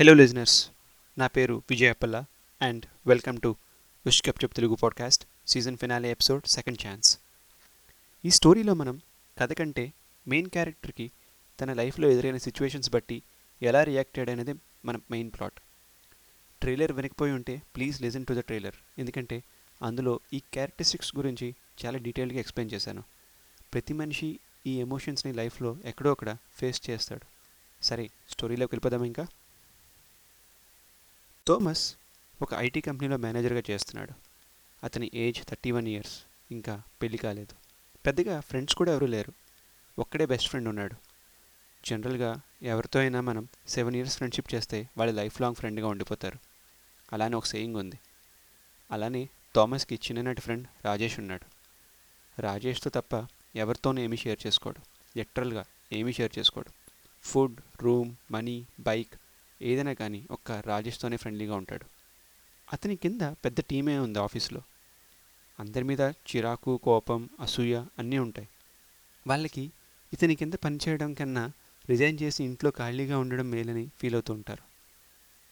Hello listeners నా పేరు Vijayapalla and welcome to ఉష్కప్ చెప్ Telugu podcast season finale episode second chance ఈ స్టోరీలో మనం కథ కంటే మెయిన్ క్యారెక్టర్కి తన లైఫ్లో ఎదురైన సిచ్యువేషన్స్ బట్టి ఎలా రియాక్ట్ అయ్యాడు అనేది మన మెయిన్ ప్లాట్ ట్రైలర్ వెనక్కిపోయి ఉంటే please listen to the trailer ఎందుకంటే అందులో ఈ క్యారెక్టరిస్టిక్స్ గురించి చాలా డీటెయిల్గా ఎక్స్ప్లెయిన్ చేశాను. ప్రతి మనిషి ఈ ఎమోషన్స్ని లైఫ్లో ఎక్కడో అక్కడ ఫేస్ చేస్తాడు. సరే స్టోరీలోకి వెళ్ళిపోదాం ఇంకా? థోమస్ ఒక ఐటీ కంపెనీలో మేనేజర్గా చేస్తున్నాడు. అతని ఏజ్ థర్టీ వన్ ఇయర్స్. ఇంకా పెళ్ళి కాలేదు. పెద్దగా ఫ్రెండ్స్ కూడా ఎవరూ లేరు. ఒక్కడే బెస్ట్ ఫ్రెండ్ ఉన్నాడు. జనరల్గా ఎవరితో అయినా మనం సెవెన్ ఇయర్స్ ఫ్రెండ్షిప్ చేస్తే వాళ్ళ లైఫ్ లాంగ్ ఫ్రెండ్గా ఉండిపోతారు. అలానే ఒక సేయింగ్ ఉంది. అలానే థామస్కి చిన్ననాటి ఫ్రెండ్ రాజేష్ ఉన్నాడు. రాజేష్తో తప్ప ఎవరితోనూ ఏమీ షేర్ చేసుకోడు. లిటరల్గా ఏమీ షేర్ చేసుకోడు. ఫుడ్ రూమ్ మనీ బైక్ ఏదైనా కానీ ఒక్క రాజేష్తోనే ఫ్రెండ్లీగా ఉంటాడు. అతని కింద పెద్ద టీమే ఉంది ఆఫీస్లో. అందరి మీద చిరాకు కోపం అసూయ అన్నీ ఉంటాయి. వాళ్ళకి ఇతని కింద పనిచేయడం కన్నా రిజైన్ చేసి ఇంట్లో ఖాళీగా ఉండడం మేలని ఫీల్ అవుతూ ఉంటారు.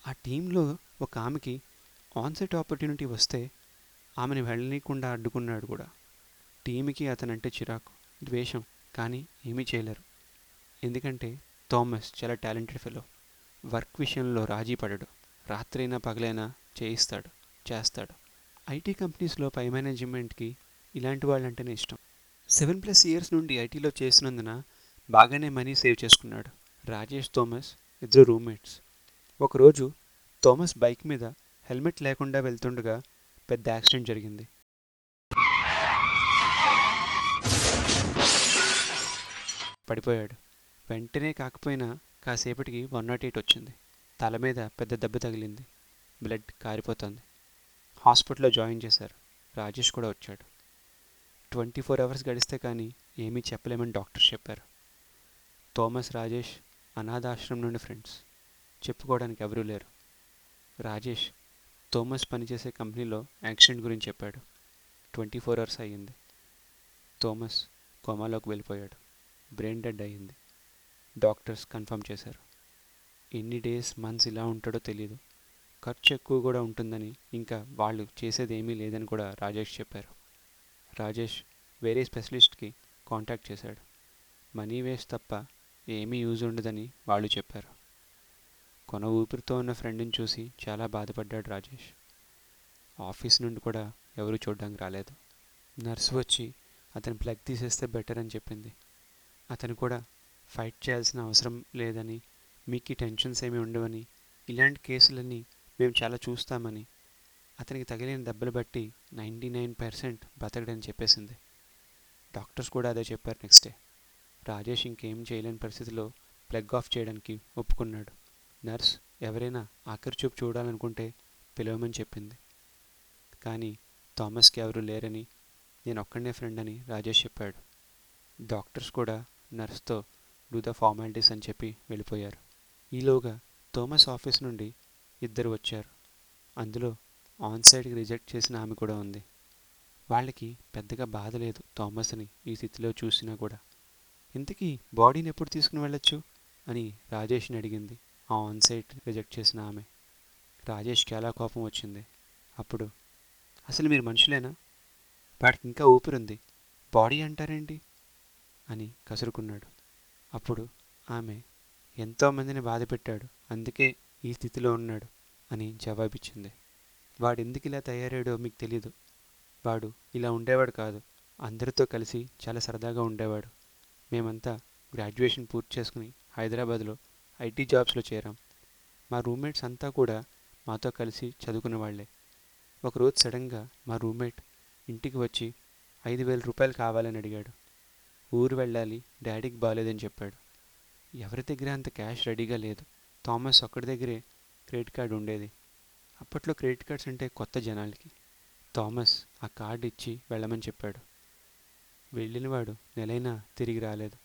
ఆ టీంలో ఒక ఆమెకి ఆన్సెట్ ఆపర్చునిటీ వస్తే ఆమెను వెళ్ళనీయకుండా అడ్డుకున్నాడు కూడా. టీంకి అతనంటే చిరాకు ద్వేషం కానీ ఏమీ చేయలేరు. ఎందుకంటే థామస్ చాలా టాలెంటెడ్ ఫెలో వర్క్ విషయంలో రాజీ పడడు. రాత్రైనా పగలైనా చేయిస్తాడు చేస్తాడు. ఐటీ కంపెనీస్లో పై మేనేజ్మెంట్కి ఇలాంటి వాళ్ళంటేనే ఇష్టం. సెవెన్ ప్లస్ ఇయర్స్ నుండి ఐటీలో చేసినందున బాగానే మనీ సేవ్ చేసుకున్నాడు. రాజేష్ థోమస్ ఇద్దరు రూమ్మేట్స్. ఒకరోజు థోమస్ బైక్ మీద హెల్మెట్ లేకుండా వెళ్తుండగా పెద్ద యాక్సిడెంట్ జరిగింది. పడిపోయాడు. వెంటనే కాకపోయినా కాసేపటికి వన్ నాట్ ఎయిట్ వచ్చింది. తల మీద పెద్ద దెబ్బ తగిలింది. బ్లడ్ కారిపోతుంది. హాస్పిటల్లో జాయిన్ చేశారు. రాజేష్ కూడా వచ్చాడు. ట్వంటీ ఫోర్ అవర్స్ గడిస్తే కానీ ఏమీ చెప్పలేమని డాక్టర్ చెప్పారు. థోమస్ రాజేష్ అనాథాశ్రమం నుండి ఫ్రెండ్స్. చెప్పుకోవడానికి ఎవరూ లేరు. రాజేష్ థోమస్ పనిచేసే కంపెనీలో యాక్సిడెంట్ గురించి చెప్పాడు. ట్వంటీ ఫోర్ అవర్స్ అయ్యింది. థోమస్ కోమాలోకి వెళ్ళిపోయాడు. బ్రెయిన్ డెడ్ అయ్యింది. డాక్టర్స్ కన్ఫర్మ్ చేశారు. ఎన్ని డేస్ మంత్స్ ఇలా ఉంటాడో తెలియదు ఖర్చు ఎక్కువ కూడా ఉంటుందని ఇంకా వాళ్ళు చేసేది ఏమీ లేదని కూడా రాజేష్ చెప్పారు. రాజేష్ వేరే స్పెషలిస్ట్కి కాంటాక్ట్ చేశాడు. మనీ వేస్ట్ తప్ప ఏమీ యూజ్ ఉండదని వాళ్ళు చెప్పారు. కొన ఊపిరితో ఉన్న ఫ్రెండ్ని చూసి చాలా బాధపడ్డాడు రాజేష్. ఆఫీస్ నుండి కూడా ఎవరు చూడడానికి రాలేదు. నర్సు వచ్చి అతను ప్లగ్ తీసేస్తే బెటర్ అని చెప్పింది. అతను కూడా ఫైట్ చేయాల్సిన అవసరం లేదని మీకు టెన్షన్స్ ఏమీ ఉండవని ఇలాంటి కేసులన్నీ మేము చాలా చూస్తామని అతనికి తగిలిన దెబ్బలు బట్టి నైంటీ నైన్ పర్సెంట్ బతకడని చెప్పేసింది. డాక్టర్స్ కూడా అదే చెప్పారు నెక్స్ట్ డే. రాజేష్ ఇంకేం చేయలేని పరిస్థితిలో ప్లగ్ ఆఫ్ చేయడానికి ఒప్పుకున్నాడు. నర్స్ ఎవరైనా ఆఖరి చూపు చూడాలనుకుంటే పిలవమని చెప్పింది. కానీ థామస్కి ఎవరు లేరని నేను ఒక్కడనే ఫ్రెండ్ అని రాజేష్ చెప్పాడు. డాక్టర్స్ కూడా నర్స్తో డూ ద ఫార్మాలిటీస్ అని చెప్పి వెళ్ళిపోయారు. ఈలోగా థోమస్ ఆఫీస్ నుండి ఇద్దరు వచ్చారు. అందులో ఆన్ సైడ్కి రిజెక్ట్ చేసిన ఆమె కూడా ఉంది. వాళ్ళకి పెద్దగా బాధ లేదు థామస్ని ఈ స్థితిలో చూసినా కూడా. ఇంతకీ బాడీని ఎప్పుడు తీసుకుని వెళ్ళొచ్చు? అని రాజేష్ని అడిగింది. ఆ ఆన్ సైట్ రిజెక్ట్ చేసిన ఆమె. రాజేష్ చాలా కోపం వచ్చింది. అప్పుడు అసలు మీరు మనుషులేనా? వాడికి ఇంకా ఊపిరి ఉంది బాడీ అంటారేంటి? అని కసురుకున్నాడు. అప్పుడు ఆమె ఎంతోమందిని బాధ పెట్టాడు అందుకే ఈ స్థితిలో ఉన్నాడు అని జవాబిచ్చింది. వాడు ఎందుకు ఇలా తయారాడో మీకు తెలీదు. వాడు ఇలా ఉండేవాడు కాదు. అందరితో కలిసి చాలా సరదాగా ఉండేవాడు. మేమంతా గ్రాడ్యుయేషన్ పూర్తి చేసుకుని హైదరాబాద్లో ఐటీ జాబ్స్లో చేరాం. మా రూమ్మేట్స్ అంతా కూడా మాతో కలిసి చదువుకునే వాళ్ళే. ఒకరోజు సడన్గా మా రూమ్మేట్ ఇంటికి వచ్చి ఐదు వేల రూపాయలు కావాలని అడిగాడు. ఊరు వెళ్ళాలి డాడీకి బాగాలేదని చెప్పాడు. ఎవరి దగ్గర అంత క్యాష్ రెడీగా లేదు. థామస్ ఒక్కడి దగ్గరే క్రెడిట్ కార్డు ఉండేది. అప్పట్లో క్రెడిట్ కార్డ్స్ అంటే కొత్త జనాలకి. థామస్ ఆ కార్డు ఇచ్చి వెళ్ళమని చెప్పాడు. వెళ్ళినవాడు నెలైనా తిరిగి రాలేదు.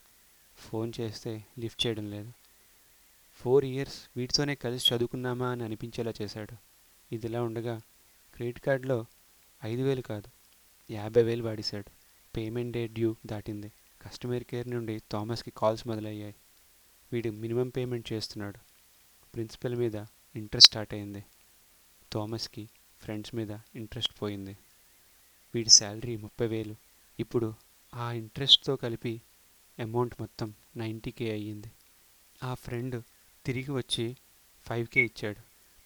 ఫోన్ చేస్తే లిఫ్ట్ చేయడం లేదు. ఫోర్ ఇయర్స్ వీటితోనే కలిసి చదువుకున్నామా అని అనిపించేలా చేశాడు. ఇదిలా ఉండగా క్రెడిట్ కార్డులో ఐదు వేలు కాదు యాభై వేలు వాడేశాడు. పేమెంట్ డేట్ డ్యూ దాటింది. కస్టమర్ కేర్ నుండి థామస్కి కాల్స్ మొదలయ్యాయి. వీడు మినిమం పేమెంట్ చేస్తున్నాడు. ప్రిన్సిపల్ మీద ఇంట్రెస్ట్ స్టార్ట్ అయింది. థామస్కి ఫ్రెండ్స్ మీద ఇంట్రెస్ట్ పోయింది. వీడి శాలరీ ముప్పై వేలు. ఇప్పుడు ఆ ఇంట్రెస్ట్తో కలిపి అమౌంట్ మొత్తం నైంటీ కే అయ్యింది. ఆ ఫ్రెండ్ తిరిగి వచ్చి ఫైవ్ కే ఇచ్చాడు.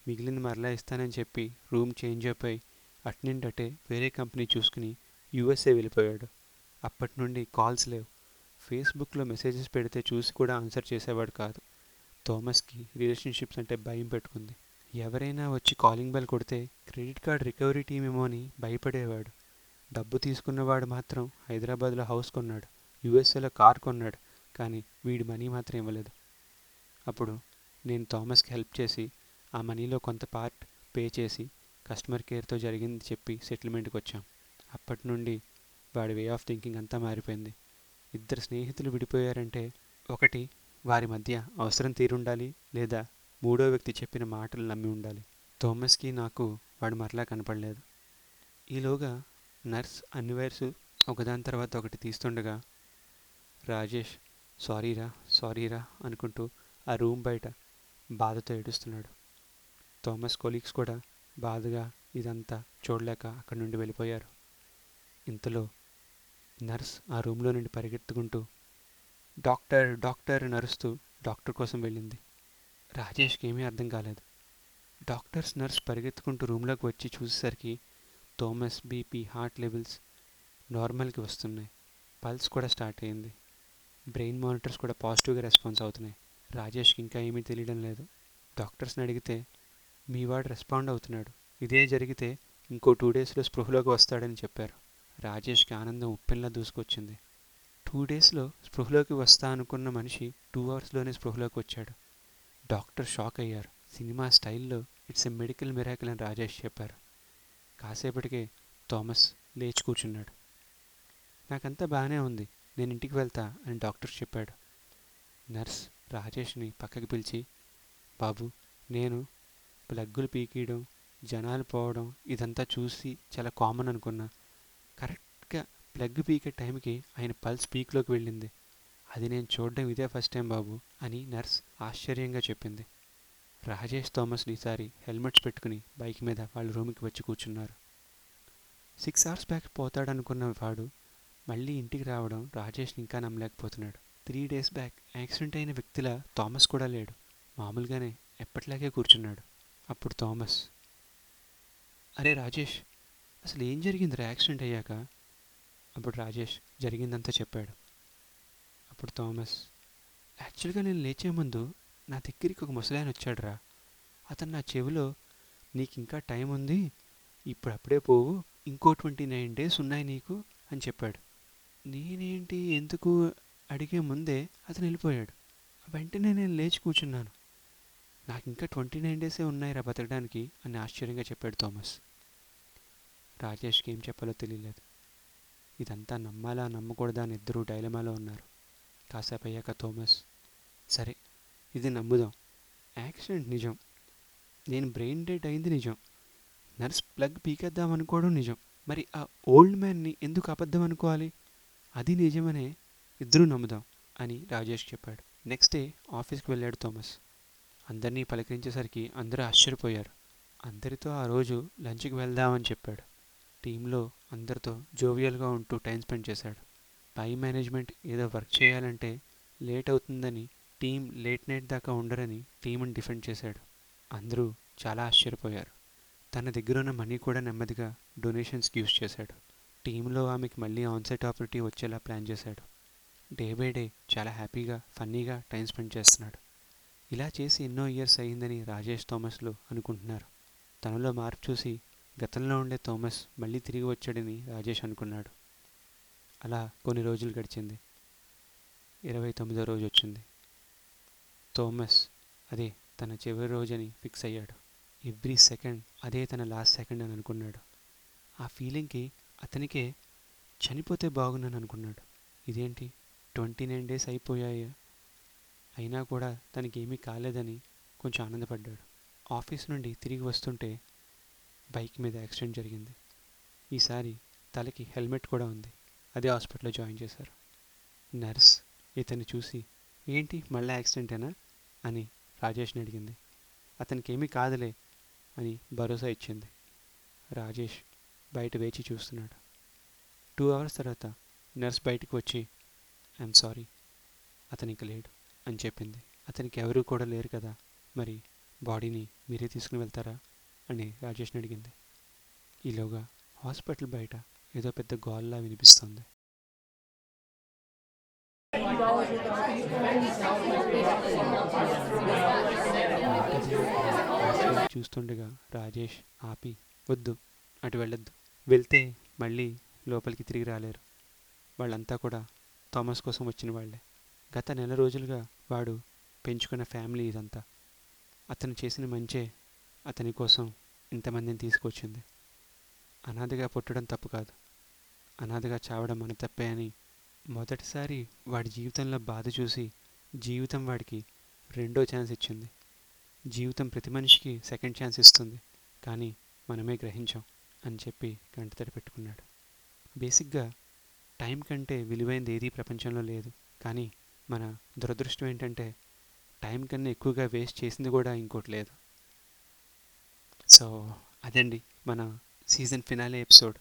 మిగిలింది మరలా ఇస్తానని చెప్పి రూమ్ చేంజ్ అయిపోయి అట్నుండటే వేరే కంపెనీ చూసుకుని యూఎస్ఏ వెళ్ళిపోయాడు. అప్పటి నుండి కాల్స్ లేవు. ఫేస్బుక్లో మెసేజెస్ పెడితే చూసి కూడా ఆన్సర్ చేసేవాడు కాదు. థామస్కి రిలేషన్షిప్స్ అంటే భయం పెట్టుకుంది. ఎవరైనా వచ్చి కాలింగ్ బెల్ కొడితే క్రెడిట్ కార్డ్ రికవరీ టీమ్ ఏమో అని భయపడేవాడు. డబ్బు తీసుకున్నవాడు మాత్రం హైదరాబాద్లో హౌస్ కొన్నాడు. యుఎస్ఏలో కార్ కొన్నాడు. కానీ వీడి మనీ మాత్రం ఇవ్వలేదు. అప్పుడు నేను థామస్కి హెల్ప్ చేసి ఆ మనీలో కొంత పార్ట్ పే చేసి కస్టమర్ కేర్తో జరిగింది చెప్పి సెటిల్మెంట్కి వచ్చాం. అప్పటి నుండి వాడి వే ఆఫ్ థింకింగ్ అంతా మారిపోయింది. ఇద్దరు స్నేహితులు విడిపోయారంటే ఒకటి వారి మధ్య అవసరం తీరుండాలి లేదా మూడో వ్యక్తి చెప్పిన మాటలు నమ్మి ఉండాలి. థోమస్కి నాకు వాడు మరలా కనపడలేదు. ఈలోగా నర్స్ అన్ని వైర్స్ ఒకదాని తర్వాత ఒకటి తీస్తుండగా రాజేష్ సారీరా సారీరా అనుకుంటూ ఆ రూమ్ బయట బాధతో ఏడుస్తున్నాడు. థామస్ కొలీగ్స్ కూడా బాధగా ఇదంతా చూడలేక అక్కడి నుండి వెళ్ళిపోయారు. ఇంతలో నర్స్ ఆ రూమ్లో నుండి పరిగెత్తుకుంటూ డాక్టర్ డాక్టర్ నరుస్తూ డాక్టర్ కోసం వెళ్ళింది. రాజేష్కి ఏమీ అర్థం కాలేదు. డాక్టర్స్ నర్స్ పరిగెత్తుకుంటూ రూమ్లోకి వచ్చి చూసేసరికి థోమస్ బీపీ హార్ట్ లెవెల్స్ నార్మల్కి వస్తున్నాయి. పల్స్ కూడా స్టార్ట్ అయింది. బ్రెయిన్ మానిటర్స్ కూడా పాజిటివ్గా రెస్పాన్స్ అవుతున్నాయి. రాజేష్కి ఇంకా ఏమీ తెలియడం లేదు. డాక్టర్స్ని అడిగితే మీ వాడు రెస్పాండ్ అవుతున్నాడు. ఇదే జరిగితే ఇంకో టూ డేస్లో స్పృహలోకి వస్తాడని చెప్పారు. రాజేష్కి ఆనందం ఉప్పెన్లా దూసుకొచ్చింది. టూ డేస్లో స్పృహలోకి వస్తా అనుకున్న మనిషి టూ అవర్స్లోనే స్పృహలోకి వచ్చాడు. డాక్టర్ షాక్ అయ్యారు. సినిమా స్టైల్లో ఇట్స్ ఎ మెడికల్ మిరాకిల్ అని రాజేష్ చెప్పారు. కాసేపటికే థామస్ లేచి కూర్చున్నాడు. నాకంతా బాగానే ఉంది. నేను ఇంటికి వెళ్తా అని డాక్టర్ చెప్పాడు. నర్స్ రాజేష్ని పక్కకి పిలిచి బాబు నేను ప్లగ్గులు పీకియడం జనాలు పోవడం ఇదంతా చూసి చాలా కామన్ అనుకున్నా. కరెక్ట్గా ప్లగ్ పీకే టైంకి ఆయన పల్స్ పీక్లోకి వెళ్ళింది. అది నేను చూడడం ఇదే ఫస్ట్ టైం బాబు అని నర్స్ ఆశ్చర్యంగా చెప్పింది. రాజేష్ థామస్ ఈసారి హెల్మెట్స్ పెట్టుకుని బైక్ మీద వాళ్ళ రూమ్కి వచ్చి కూర్చున్నారు. సిక్స్ అవర్స్ బ్యాక్ పోతాడనుకున్న వాడు మళ్ళీ ఇంటికి రావడం రాజేష్ని ఇంకా నమ్మలేకపోతున్నాడు. త్రీ డేస్ బ్యాక్ యాక్సిడెంట్ అయిన వ్యక్తిలా థామస్ కూడా లేడు. మామూలుగానే ఎప్పటిలాగే కూర్చున్నాడు. అప్పుడు థామస్ అరే రాజేష్ అసలు ఏం జరిగిందిరా యాక్సిడెంట్ అయ్యాక అప్పుడు రాజేష్ జరిగిందంతా చెప్పాడు. అప్పుడు థామస్ యాక్చువల్గా నేను లేచే ముందు నా దగ్గరికి ఒక ముసలాయన వచ్చాడురా. అతను నా చెవిలో నీకు ఇంకా టైం ఉంది? ఇప్పుడు అప్పుడే పోవు. ఇంకో ట్వంటీ నైన్ డేస్ ఉన్నాయి నీకు అని చెప్పాడు. నేనేంటి? ఎందుకు? అడిగే ముందే అతను వెళ్ళిపోయాడు. వెంటనే నేను లేచి కూర్చున్నాను. నాకు ఇంకా ట్వంటీ నైన్ డేసే ఉన్నాయిరా బతకడానికి అని ఆశ్చర్యంగా చెప్పాడు థామస్. రాజేష్కి ఏం చెప్పాలో తెలియలేదు. ఇదంతా నమ్మాలా నమ్మకూడదా అని ఇద్దరూ డైలమాలో ఉన్నారు. కాసేపు అయ్యాక థోమస్ సరే ఇది నమ్ముదాం. యాక్సిడెంట్ నిజం. నేను బ్రెయిన్ డెడ్ అయింది నిజం. నర్స్ ప్లగ్ పీకేద్దాం అనుకోవడం నిజం. మరి ఆ ఓల్డ్ మ్యాన్ని ఎందుకు అబద్ధం అనుకోవాలి? అది నిజమనే ఇద్దరూ నమ్ముదాం అని రాజేష్ చెప్పాడు. నెక్స్ట్ డే ఆఫీస్కి వెళ్ళాడు థోమస్. అందరినీ పలకరించేసరికి అందరూ ఆశ్చర్యపోయారు. అందరితో ఆ రోజు లంచ్కి వెళ్దామని చెప్పాడు. టీంలో అందరితో జోవియల్గా ఉంటూ టైం స్పెండ్ చేశాడు. పై మేనేజ్మెంట్ ఏదో వర్క్ చేయాలంటే లేట్ అవుతుందని టీం లేట్ నైట్ దాకా ఉండరని టీంని డిఫెండ్ చేశాడు. అందరూ చాలా ఆశ్చర్యపోయారు. తన దగ్గర ఉన్న మనీ కూడా నెమ్మదిగా డొనేషన్స్కి యూస్ చేశాడు. టీంలో ఆమెకి మళ్ళీ ఆన్సైట్ ఆపర్టీ వచ్చేలా ప్లాన్ చేశాడు. డే బై డే చాలా హ్యాపీగా ఫన్నీగా టైం స్పెండ్ చేస్తున్నాడు. ఇలా చేసి ఎన్నో ఇయర్స్ అయ్యిందని రాజేష్ థామస్లు అనుకుంటున్నారు. తనలో మార్పు చూసి గతంలో ఉండే థామస్ మళ్ళీ తిరిగి వచ్చాడని రాజేష్ అనుకున్నాడు. అలా కొన్ని రోజులు గడిచింది. ఇరవై తొమ్మిదో రోజు వచ్చింది. థోమస్ అదే తన చివరి రోజని ఫిక్స్ అయ్యాడు. ఎవ్రీ సెకండ్ అదే తన లాస్ట్ సెకండ్ అని అనుకున్నాడు. ఆ ఫీలింగ్కి అతనికే చనిపోతే బాగున్నాను అనుకున్నాడు. ఇదేంటి? ట్వంటీ నైన్ డేస్ అయిపోయాయి. అయినా కూడా తనకి ఏమీ కాలేదని కొంచెం ఆనందపడ్డాడు. ఆఫీస్ నుండి తిరిగి వస్తుంటే బైక్ మీద యాక్సిడెంట్ జరిగింది. ఈసారి తలకి హెల్మెట్ కూడా ఉంది. అదే హాస్పిటల్లో జాయిన్ చేశారు. నర్స్ ఇతన్ని చూసి ఏంటి మళ్ళీ యాక్సిడెంటేనా? అని రాజేష్ని అడిగింది. అతనికి ఏమీ కాదులే అని భరోసా ఇచ్చింది. రాజేష్ బయట వేచి చూస్తున్నాడు. టూ అవర్స్ తర్వాత నర్స్ బయటకు వచ్చి ఐఎమ్ సారీ అతను ఇంక లేడు అని చెప్పింది. అతనికి ఎవరూ కూడా లేరు కదా మరి బాడీని మీరే తీసుకుని వెళ్తారా? అని రాజేష్ని అడిగింది. ఈలోగా హాస్పిటల్ బయట ఏదో పెద్ద గోల్లా వినిపిస్తుంది. చూస్తుండగా రాజేష్ ఆపి వద్దు అటు వెళ్ళొద్దు. వెళ్తే? మళ్ళీ లోపలికి తిరిగి రాలేరు. వాళ్ళంతా కూడా థామస్ కోసం వచ్చిన వాళ్ళే. గత నెల రోజులుగా వాడు పెంచుకున్న ఫ్యామిలీ ఇదంతా. అతను చేసిన మంచే అతని కోసం ఇంతమందిని తీసుకొచ్చింది. అనాథగా పుట్టడం తప్పు కాదు. అనాథగా చావడం మన తప్పే అని మొదటిసారి వాడి జీవితంలో బాధ చూసి జీవితం వాడికి రెండో ఛాన్స్ ఇచ్చింది. జీవితం ప్రతి మనిషికి సెకండ్ ఛాన్స్ ఇస్తుంది. కానీ మనమే గ్రహించాం అని చెప్పి కంటతడి పెట్టుకున్నాడు. బేసిక్గా టైం కంటే విలువైనది ఏదీ ప్రపంచంలో లేదు. కానీ మన దురదృష్టం ఏంటంటే టైం కన్నా ఎక్కువగా వేస్ట్ చేసింది కూడా ఇంకోటి లేదు. సో అదండి మన season finale episode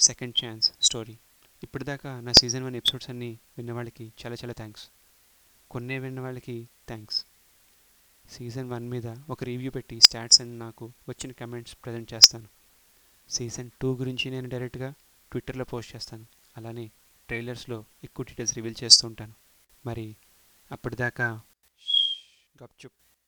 second chance story. ఇప్పటిదాకా నా సీజన్ వన్ ఎపిసోడ్స్ అన్నీ విన్న వాళ్ళకి చాలా చాలా థ్యాంక్స్. కొన్నే విన్న వాళ్ళకి థ్యాంక్స్. సీజన్ వన్ మీద ఒక రివ్యూ పెట్టి స్టాట్స్ అండ్ నాకు వచ్చిన కమెంట్స్ ప్రజెంట్ చేస్తాను. సీజన్ టూ గురించి నేను డైరెక్ట్గా ట్విట్టర్లో పోస్ట్ చేస్తాను. అలానే ట్రైలర్స్లో ఎక్కువ డీటెయిల్స్ రివీల్ చేస్తూ ఉంటాను. మరి అప్పటిదాకా గప్చుప్